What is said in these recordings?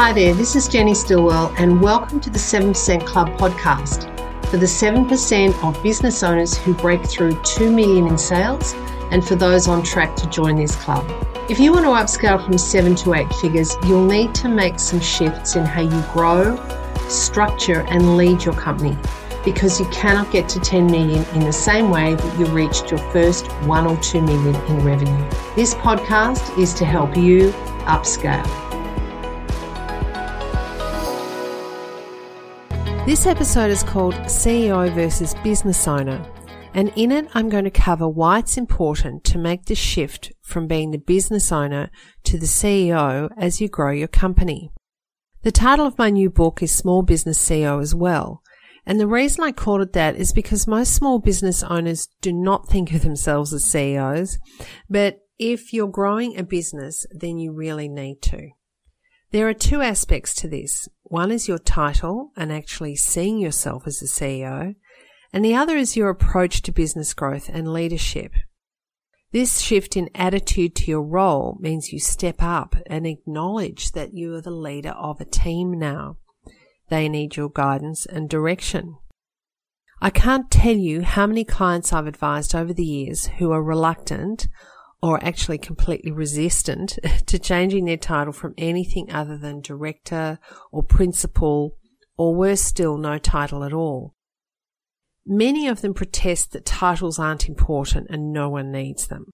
Hi there, this is Jenny Stilwell, and welcome to the 7% Club podcast for the 7% of business owners who break through 2 million in sales and for those on track to join this club. If you want to upscale from 7 to 8 figures, you'll need to make some shifts in how you grow, structure, and lead your company because you cannot get to 10 million in the same way that you reached your first 1 or 2 million in revenue. This podcast is to help you upscale. This episode is called CEO versus Business Owner, and in it I'm going to cover why it's important to make the shift from being the business owner to the CEO as you grow your company. The title of my new book is Small Business CEO as well, and the reason I called it that is because most small business owners do not think of themselves as CEOs, but if you're growing a business, then you really need to. There are two aspects to this. One is your title and actually seeing yourself as a CEO, and the other is your approach to business growth and leadership. This shift in attitude to your role means you step up and acknowledge that you are the leader of a team now. They need your guidance and direction. I can't tell you how many clients I've advised over the years who are reluctant or actually completely resistant to changing their title from anything other than director or principal or worse still, no title at all. Many of them protest that titles aren't important and no one needs them.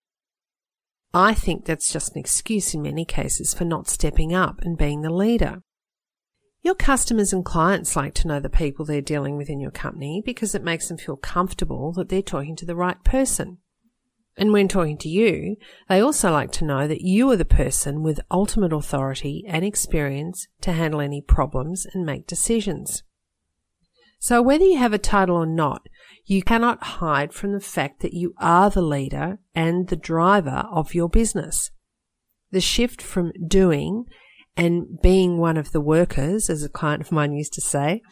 I think that's just an excuse in many cases for not stepping up and being the leader. Your customers and clients like to know the people they're dealing with in your company because it makes them feel comfortable that they're talking to the right person. And when talking to you, they also like to know that you are the person with ultimate authority and experience to handle any problems and make decisions. So whether you have a title or not, you cannot hide from the fact that you are the leader and the driver of your business. The shift from doing and being one of the workers, as a client of mine used to say,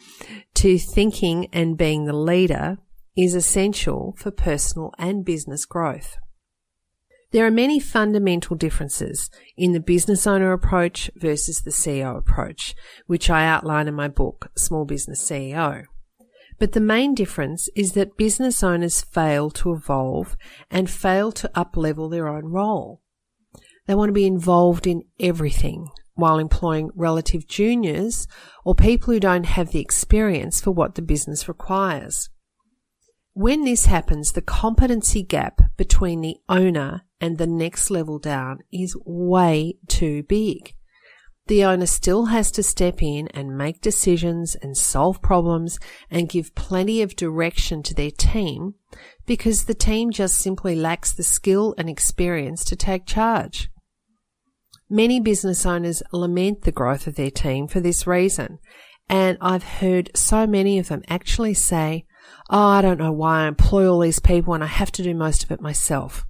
to thinking and being the leader is essential for personal and business growth. There are many fundamental differences in the business owner approach versus the CEO approach, which I outline in my book, Small Business CEO. But the main difference is that business owners fail to evolve and fail to uplevel their own role. They want to be involved in everything while employing relative juniors or people who don't have the experience for what the business requires. When this happens, the competency gap between the owner and the next level down is way too big. The owner still has to step in and make decisions and solve problems and give plenty of direction to their team because the team just simply lacks the skill and experience to take charge. Many business owners lament the growth of their team for this reason, and I've heard so many of them actually say, oh, I don't know why I employ all these people and I have to do most of it myself.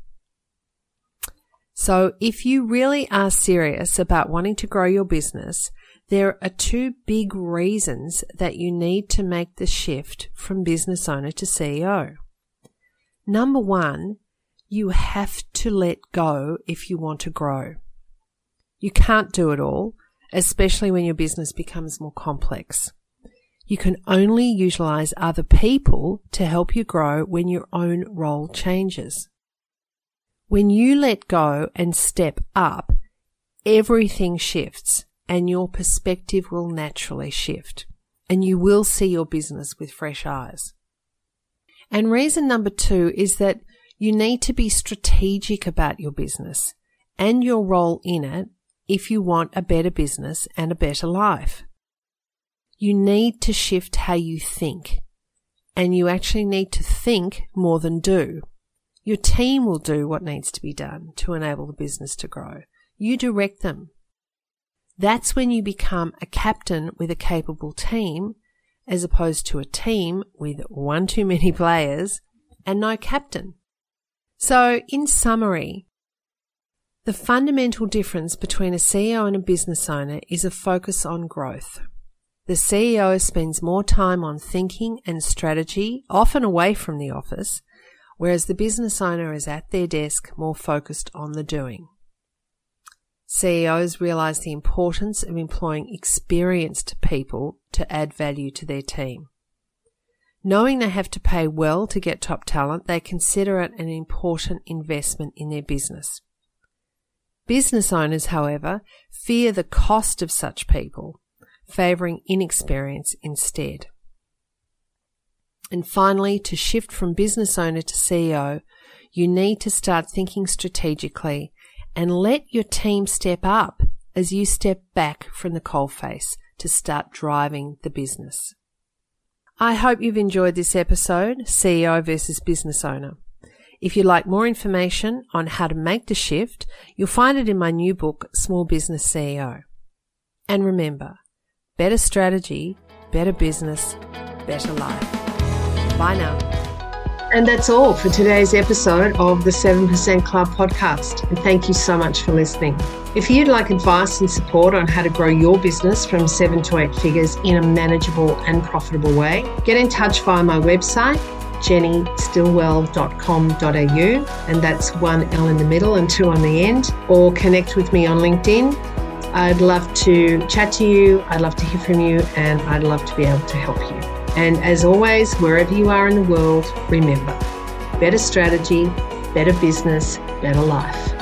So if you really are serious about wanting to grow your business, there are two big reasons that you need to make the shift from business owner to CEO. Number one, you have to let go if you want to grow. You can't do it all, especially when your business becomes more complex. You can only utilize other people to help you grow when your own role changes. When you let go and step up, everything shifts and your perspective will naturally shift and you will see your business with fresh eyes. And reason number two is that you need to be strategic about your business and your role in it if you want a better business and a better life. You need to shift how you think. And you actually need to think more than do. Your team will do what needs to be done to enable the business to grow. You direct them. That's when you become a captain with a capable team as opposed to a team with one too many players and no captain. So, in summary, the fundamental difference between a CEO and a business owner is a focus on growth. The CEO spends more time on thinking and strategy, often away from the office, whereas the business owner is at their desk more focused on the doing. CEOs realize the importance of employing experienced people to add value to their team. Knowing they have to pay well to get top talent, they consider it an important investment in their business. Business owners, however, fear the cost of such people, favouring inexperience instead. And finally, to shift from business owner to CEO, you need to start thinking strategically and let your team step up as you step back from the coalface to start driving the business. I hope you've enjoyed this episode, CEO versus business owner. If you'd like more information on how to make the shift, you'll find it in my new book, Small Business CEO. And remember, better strategy, better business, better life. Bye now. And that's all for today's episode of the 7% Club podcast. And thank you so much for listening. If you'd like advice and support on how to grow your business from seven to eight figures in a manageable and profitable way, get in touch via my website, jennystilwell.com.au, and that's one L in the middle and two on the end, or connect with me on LinkedIn. I'd love to chat to you, I'd love to hear from you, and I'd love to be able to help you. And as always, wherever you are in the world, remember better strategy, better business, better life.